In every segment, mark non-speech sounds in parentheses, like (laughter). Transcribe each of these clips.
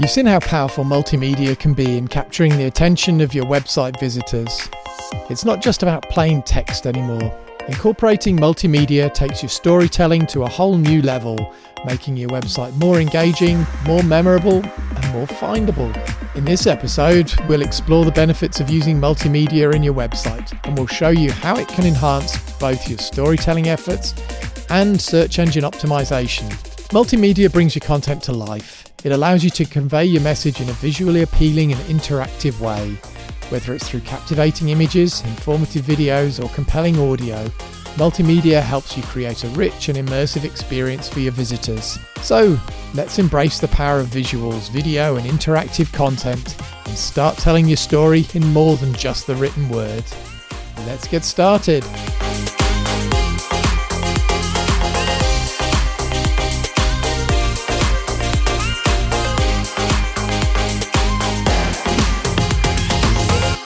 You've seen how powerful multimedia can be in capturing the attention of your website visitors. It's not just about plain text anymore. Incorporating multimedia takes your storytelling to a whole new level, making your website more engaging, more memorable, and more findable. In this episode, we'll explore the benefits of using multimedia in your website, and we'll show you how it can enhance both your storytelling efforts and search engine optimization. Multimedia brings your content to life. It allows you to convey your message in a visually appealing and interactive way. Whether it's through captivating images, informative videos, or compelling audio, multimedia helps you create a rich and immersive experience for your visitors. So, let's embrace the power of visuals, video, and interactive content and start telling your story in more than just the written word. Let's get started.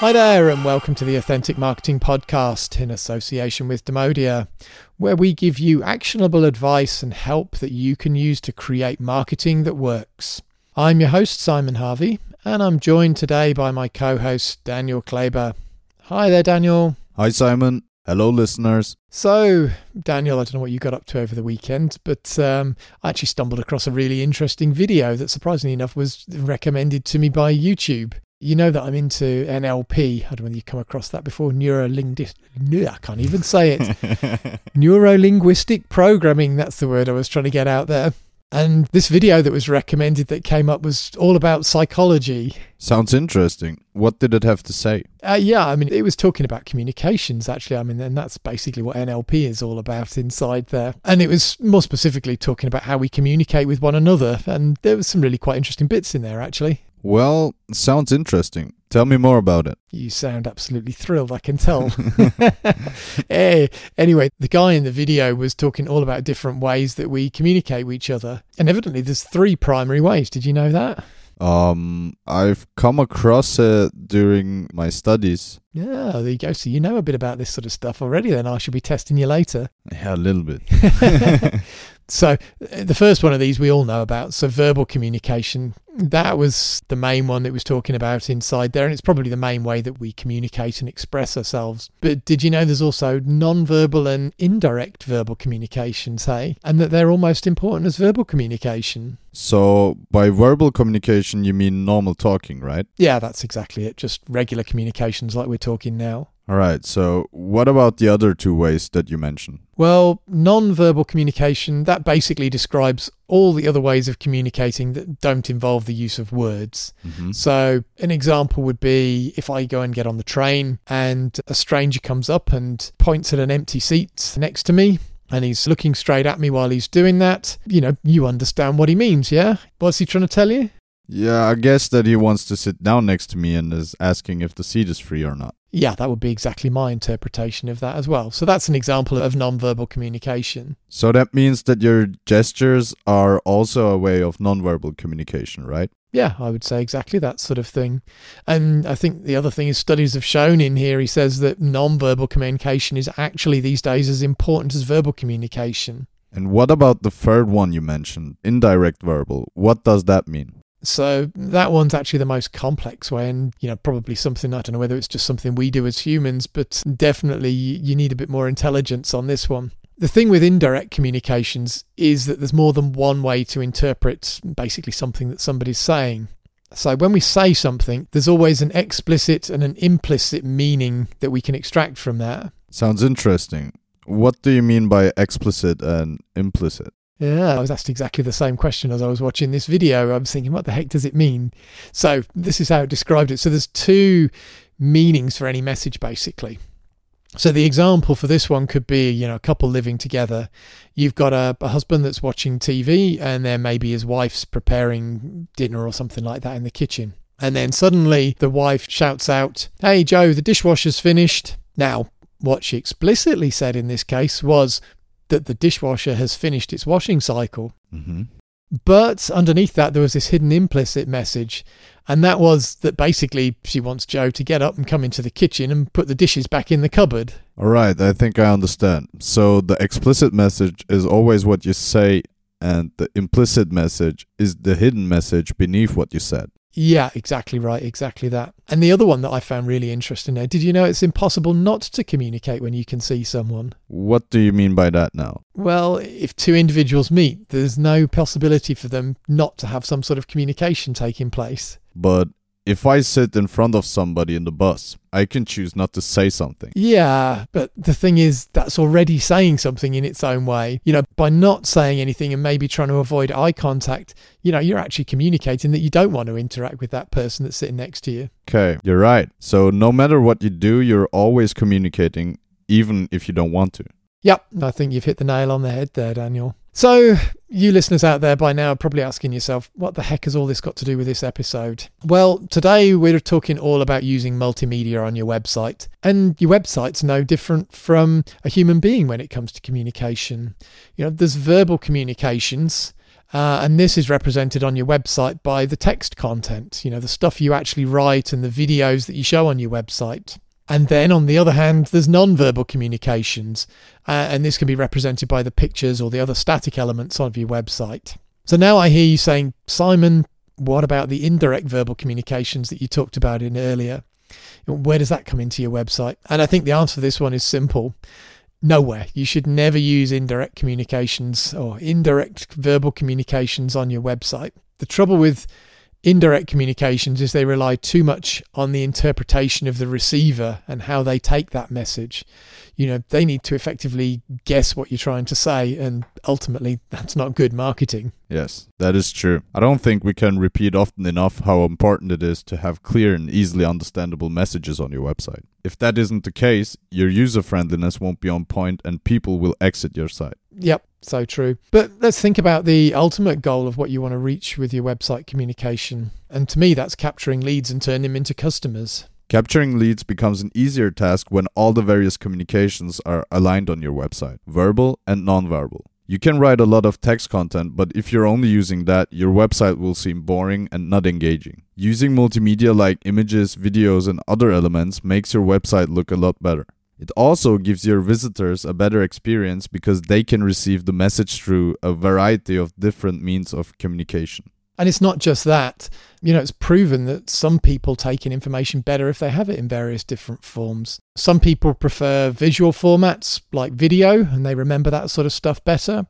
Hi there, and welcome to the Authentic Marketing Podcast in association with Demodia, where we give you actionable advice and help that you can use to create marketing that works. I'm your host, Simon Harvey, and I'm joined today by my co host, Daniel Kleber. Hi there, Daniel. Hi, Simon. Hello, listeners. So, Daniel, I don't know what you got up to over the weekend, but um, I actually stumbled across a really interesting video that, surprisingly enough, was recommended to me by YouTube. You know that I'm into NLP. I don't know whether you come across that before. Neurolinguistic. No, I can't even say it. (laughs) Neuro linguistic programming. That's the word I was trying to get out there. And this video that was recommended that came up was all about psychology. Sounds interesting. What did it have to say? Uh, yeah, I mean, it was talking about communications, actually. I mean, and that's basically what NLP is all about inside there. And it was more specifically talking about how we communicate with one another. And there was some really quite interesting bits in there, actually. Well, sounds interesting. Tell me more about it. You sound absolutely thrilled, I can tell. (laughs) (laughs) hey, anyway, the guy in the video was talking all about different ways that we communicate with each other. And evidently, there's three primary ways. Did you know that? Um, I've come across it during my studies. Yeah, there you go. So you know a bit about this sort of stuff already. Then I should be testing you later. Yeah, a little bit. (laughs) (laughs) so uh, the first one of these we all know about. So verbal communication. That was the main one that was talking about inside there, and it's probably the main way that we communicate and express ourselves. But did you know there's also non-verbal and indirect verbal communications, hey, and that they're almost important as verbal communication. So, by verbal communication, you mean normal talking, right? Yeah, that's exactly it. Just regular communications like we're talking now. All right. So, what about the other two ways that you mentioned? Well, non verbal communication, that basically describes all the other ways of communicating that don't involve the use of words. Mm-hmm. So, an example would be if I go and get on the train and a stranger comes up and points at an empty seat next to me and he's looking straight at me while he's doing that. You know, you understand what he means, yeah? What's he trying to tell you? Yeah, I guess that he wants to sit down next to me and is asking if the seat is free or not. Yeah, that would be exactly my interpretation of that as well. So that's an example of nonverbal communication. So that means that your gestures are also a way of nonverbal communication, right? Yeah, I would say exactly that sort of thing. And I think the other thing is studies have shown in here, he says that nonverbal communication is actually these days as important as verbal communication. And what about the third one you mentioned, indirect verbal? What does that mean? So that one's actually the most complex way, and you know probably something I don't know whether it's just something we do as humans, but definitely you need a bit more intelligence on this one. The thing with indirect communications is that there's more than one way to interpret basically something that somebody's saying. So when we say something, there's always an explicit and an implicit meaning that we can extract from that. Sounds interesting. What do you mean by explicit and implicit? Yeah, I was asked exactly the same question as I was watching this video. I was thinking, what the heck does it mean? So, this is how it described it. So, there's two meanings for any message, basically. So, the example for this one could be, you know, a couple living together. You've got a, a husband that's watching TV, and then maybe his wife's preparing dinner or something like that in the kitchen. And then suddenly the wife shouts out, Hey, Joe, the dishwasher's finished. Now, what she explicitly said in this case was, that the dishwasher has finished its washing cycle. Mm-hmm. But underneath that, there was this hidden implicit message, and that was that basically she wants Joe to get up and come into the kitchen and put the dishes back in the cupboard. All right, I think I understand. So the explicit message is always what you say and the implicit message is the hidden message beneath what you said. Yeah, exactly right. Exactly that. And the other one that I found really interesting there did you know it's impossible not to communicate when you can see someone? What do you mean by that now? Well, if two individuals meet, there's no possibility for them not to have some sort of communication taking place. But if I sit in front of somebody in the bus, I can choose not to say something. Yeah, but the thing is, that's already saying something in its own way. You know, by not saying anything and maybe trying to avoid eye contact, you know, you're actually communicating that you don't want to interact with that person that's sitting next to you. Okay, you're right. So no matter what you do, you're always communicating, even if you don't want to. Yep, I think you've hit the nail on the head there, Daniel. So, you listeners out there by now are probably asking yourself, what the heck has all this got to do with this episode? Well, today we're talking all about using multimedia on your website. And your website's no different from a human being when it comes to communication. You know, there's verbal communications. Uh, and this is represented on your website by the text content, you know, the stuff you actually write and the videos that you show on your website. And then, on the other hand, there's non-verbal communications, uh, and this can be represented by the pictures or the other static elements of your website. So now I hear you saying, Simon, what about the indirect verbal communications that you talked about in earlier? Where does that come into your website? And I think the answer to this one is simple. Nowhere. You should never use indirect communications or indirect verbal communications on your website. The trouble with indirect communications is they rely too much on the interpretation of the receiver and how they take that message. You know, they need to effectively guess what you're trying to say, and ultimately, (laughs) that's not good marketing. Yes, that is true. I don't think we can repeat often enough how important it is to have clear and easily understandable messages on your website. If that isn't the case, your user friendliness won't be on point and people will exit your site. Yep, so true. But let's think about the ultimate goal of what you want to reach with your website communication. And to me, that's capturing leads and turning them into customers. Capturing leads becomes an easier task when all the various communications are aligned on your website, verbal and non-verbal. You can write a lot of text content, but if you're only using that, your website will seem boring and not engaging. Using multimedia like images, videos, and other elements makes your website look a lot better. It also gives your visitors a better experience because they can receive the message through a variety of different means of communication. And it's not just that. You know, it's proven that some people take in information better if they have it in various different forms. Some people prefer visual formats like video and they remember that sort of stuff better.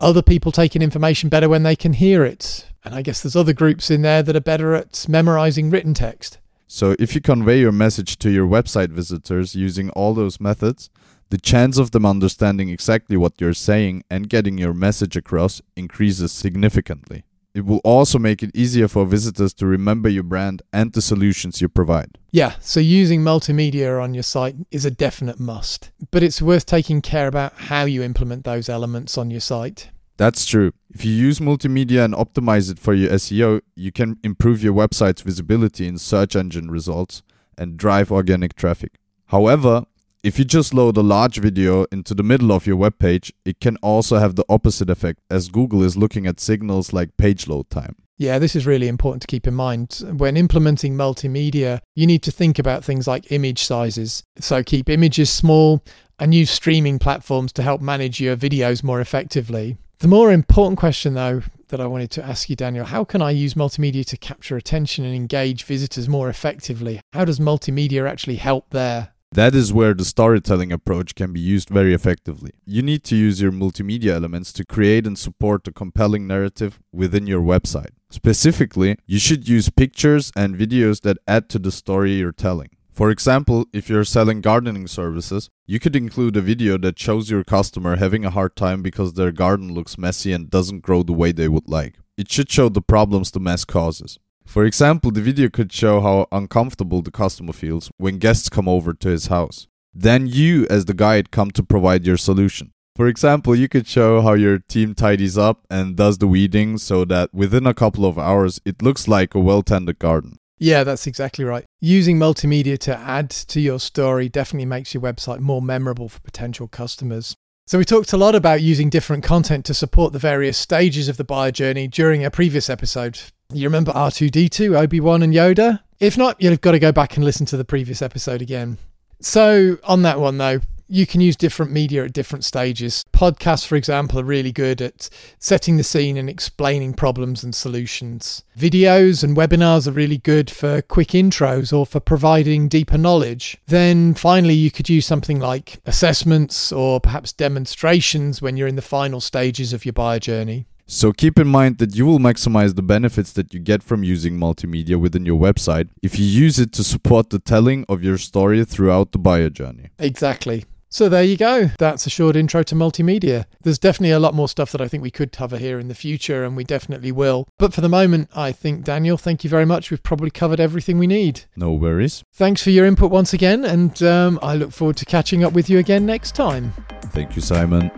Other people take in information better when they can hear it. And I guess there's other groups in there that are better at memorizing written text. So, if you convey your message to your website visitors using all those methods, the chance of them understanding exactly what you're saying and getting your message across increases significantly. It will also make it easier for visitors to remember your brand and the solutions you provide. Yeah, so using multimedia on your site is a definite must, but it's worth taking care about how you implement those elements on your site. That's true. If you use multimedia and optimize it for your SEO, you can improve your website's visibility in search engine results and drive organic traffic. However, if you just load a large video into the middle of your web page, it can also have the opposite effect as Google is looking at signals like page load time. Yeah, this is really important to keep in mind. When implementing multimedia, you need to think about things like image sizes. So keep images small and use streaming platforms to help manage your videos more effectively. The more important question, though, that I wanted to ask you, Daniel, how can I use multimedia to capture attention and engage visitors more effectively? How does multimedia actually help there? That is where the storytelling approach can be used very effectively. You need to use your multimedia elements to create and support the compelling narrative within your website. Specifically, you should use pictures and videos that add to the story you're telling. For example, if you're selling gardening services, you could include a video that shows your customer having a hard time because their garden looks messy and doesn't grow the way they would like. It should show the problems the mess causes. For example, the video could show how uncomfortable the customer feels when guests come over to his house. Then you, as the guide, come to provide your solution. For example, you could show how your team tidies up and does the weeding so that within a couple of hours it looks like a well tended garden. Yeah, that's exactly right. Using multimedia to add to your story definitely makes your website more memorable for potential customers. So, we talked a lot about using different content to support the various stages of the buyer journey during a previous episode. You remember R2D2, Obi Wan, and Yoda? If not, you'll have got to go back and listen to the previous episode again. So, on that one though, you can use different media at different stages. Podcasts, for example, are really good at setting the scene and explaining problems and solutions. Videos and webinars are really good for quick intros or for providing deeper knowledge. Then finally, you could use something like assessments or perhaps demonstrations when you're in the final stages of your buyer journey. So keep in mind that you will maximize the benefits that you get from using multimedia within your website if you use it to support the telling of your story throughout the buyer journey. Exactly. So there you go. That's a short intro to multimedia. There's definitely a lot more stuff that I think we could cover here in the future, and we definitely will. But for the moment, I think, Daniel, thank you very much. We've probably covered everything we need. No worries. Thanks for your input once again, and um, I look forward to catching up with you again next time. Thank you, Simon.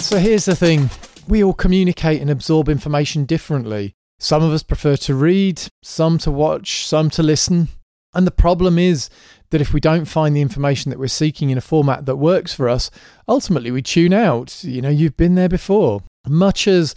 So here's the thing we all communicate and absorb information differently. Some of us prefer to read, some to watch, some to listen. And the problem is that if we don't find the information that we're seeking in a format that works for us, ultimately we tune out. You know, you've been there before. Much as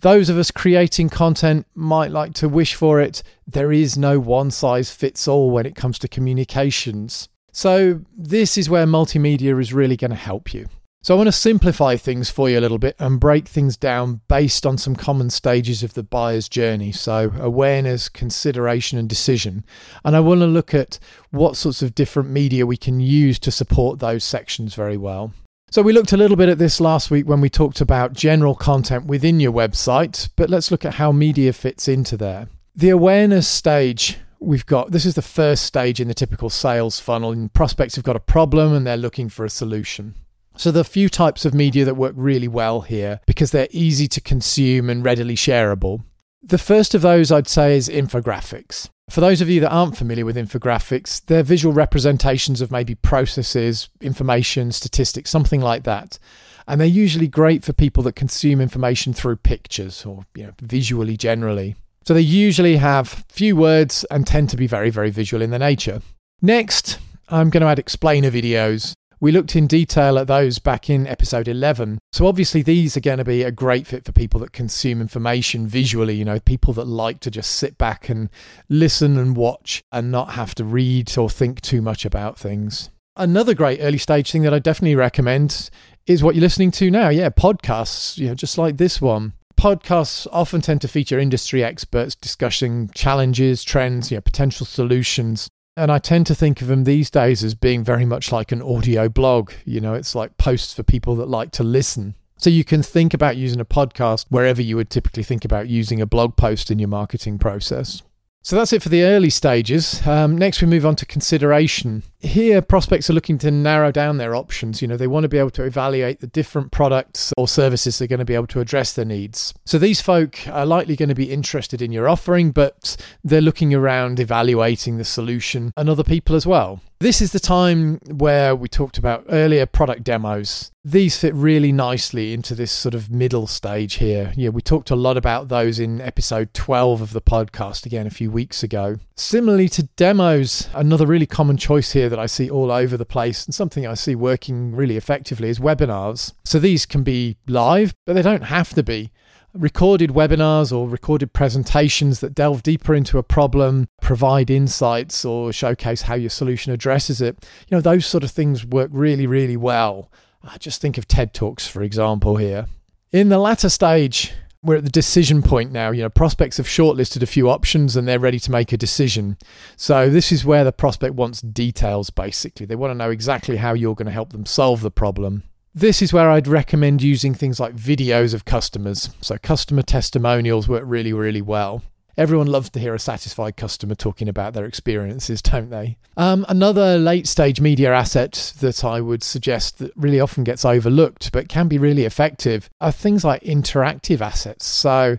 those of us creating content might like to wish for it, there is no one size fits all when it comes to communications. So, this is where multimedia is really going to help you. So I want to simplify things for you a little bit and break things down based on some common stages of the buyer's journey. So awareness, consideration, and decision. And I want to look at what sorts of different media we can use to support those sections very well. So we looked a little bit at this last week when we talked about general content within your website, but let's look at how media fits into there. The awareness stage we've got this is the first stage in the typical sales funnel and prospects have got a problem and they're looking for a solution so, there are a few types of media that work really well here because they're easy to consume and readily shareable. The first of those I'd say is infographics. For those of you that aren't familiar with infographics, they're visual representations of maybe processes, information, statistics, something like that. And they're usually great for people that consume information through pictures or you know, visually generally. So they usually have few words and tend to be very, very visual in their nature. Next, I'm going to add explainer videos. We looked in detail at those back in episode 11. So, obviously, these are going to be a great fit for people that consume information visually, you know, people that like to just sit back and listen and watch and not have to read or think too much about things. Another great early stage thing that I definitely recommend is what you're listening to now. Yeah, podcasts, you know, just like this one podcasts often tend to feature industry experts discussing challenges, trends, you know, potential solutions. And I tend to think of them these days as being very much like an audio blog. You know, it's like posts for people that like to listen. So you can think about using a podcast wherever you would typically think about using a blog post in your marketing process. So that's it for the early stages. Um, next, we move on to consideration. Here, prospects are looking to narrow down their options. You know, they want to be able to evaluate the different products or services they're going to be able to address their needs. So these folk are likely going to be interested in your offering, but they're looking around evaluating the solution and other people as well. This is the time where we talked about earlier product demos. These fit really nicely into this sort of middle stage here. Yeah, we talked a lot about those in episode 12 of the podcast again a few weeks ago. Similarly to demos, another really common choice here that I see all over the place and something I see working really effectively is webinars. So these can be live, but they don't have to be recorded webinars or recorded presentations that delve deeper into a problem, provide insights, or showcase how your solution addresses it. You know, those sort of things work really, really well. Just think of TED Talks, for example, here. In the latter stage, we're at the decision point now. You know, prospects have shortlisted a few options and they're ready to make a decision. So, this is where the prospect wants details basically. They want to know exactly how you're going to help them solve the problem. This is where I'd recommend using things like videos of customers. So, customer testimonials work really, really well. Everyone loves to hear a satisfied customer talking about their experiences, don't they? Um, another late stage media asset that I would suggest that really often gets overlooked but can be really effective are things like interactive assets. So,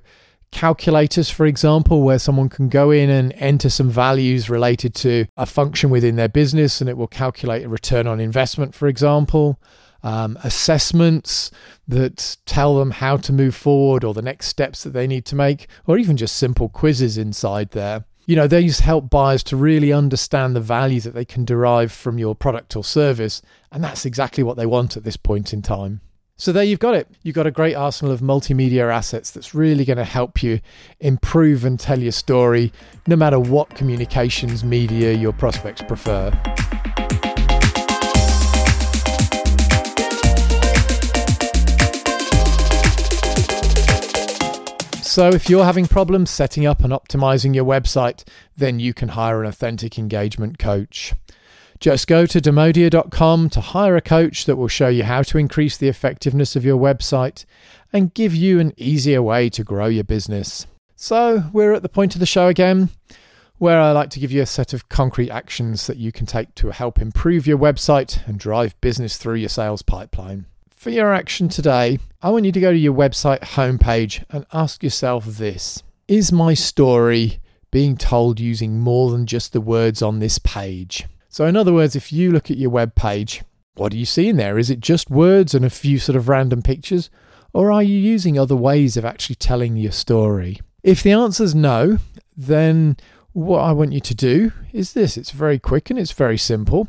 calculators, for example, where someone can go in and enter some values related to a function within their business and it will calculate a return on investment, for example um, assessments that tell them how to move forward or the next steps that they need to make, or even just simple quizzes inside there. You know, these help buyers to really understand the value that they can derive from your product or service, and that's exactly what they want at this point in time. So there you've got it. You've got a great arsenal of multimedia assets that's really going to help you improve and tell your story, no matter what communications media your prospects prefer. So, if you're having problems setting up and optimizing your website, then you can hire an authentic engagement coach. Just go to demodia.com to hire a coach that will show you how to increase the effectiveness of your website and give you an easier way to grow your business. So, we're at the point of the show again where I like to give you a set of concrete actions that you can take to help improve your website and drive business through your sales pipeline. For your action today, I want you to go to your website homepage and ask yourself this Is my story being told using more than just the words on this page? So, in other words, if you look at your web page, what do you see in there? Is it just words and a few sort of random pictures? Or are you using other ways of actually telling your story? If the answer is no, then what I want you to do is this it's very quick and it's very simple.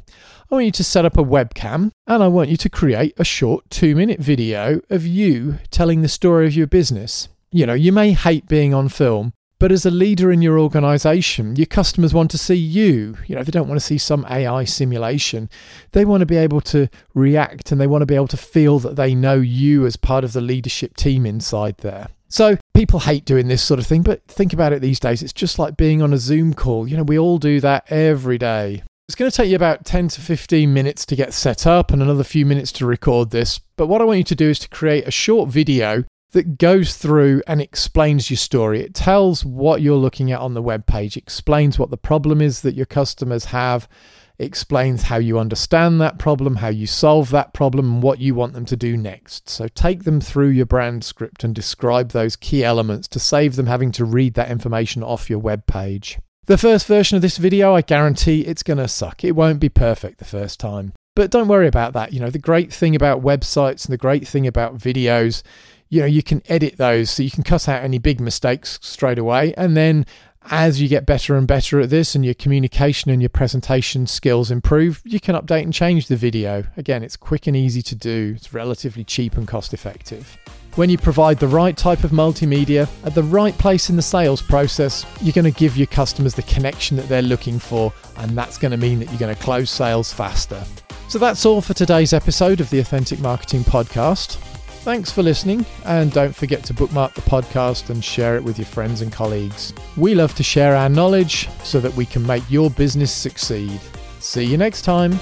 I want you to set up a webcam and I want you to create a short two minute video of you telling the story of your business. You know, you may hate being on film, but as a leader in your organization, your customers want to see you. You know, they don't want to see some AI simulation. They want to be able to react and they want to be able to feel that they know you as part of the leadership team inside there. So people hate doing this sort of thing, but think about it these days. It's just like being on a Zoom call. You know, we all do that every day. It's going to take you about 10 to 15 minutes to get set up and another few minutes to record this. But what I want you to do is to create a short video that goes through and explains your story. It tells what you're looking at on the web page, explains what the problem is that your customers have, explains how you understand that problem, how you solve that problem, and what you want them to do next. So take them through your brand script and describe those key elements to save them having to read that information off your web page. The first version of this video, I guarantee it's going to suck. It won't be perfect the first time. But don't worry about that. You know, the great thing about websites and the great thing about videos, you know, you can edit those so you can cut out any big mistakes straight away. And then as you get better and better at this and your communication and your presentation skills improve, you can update and change the video. Again, it's quick and easy to do, it's relatively cheap and cost effective. When you provide the right type of multimedia at the right place in the sales process, you're going to give your customers the connection that they're looking for, and that's going to mean that you're going to close sales faster. So that's all for today's episode of the Authentic Marketing Podcast. Thanks for listening, and don't forget to bookmark the podcast and share it with your friends and colleagues. We love to share our knowledge so that we can make your business succeed. See you next time.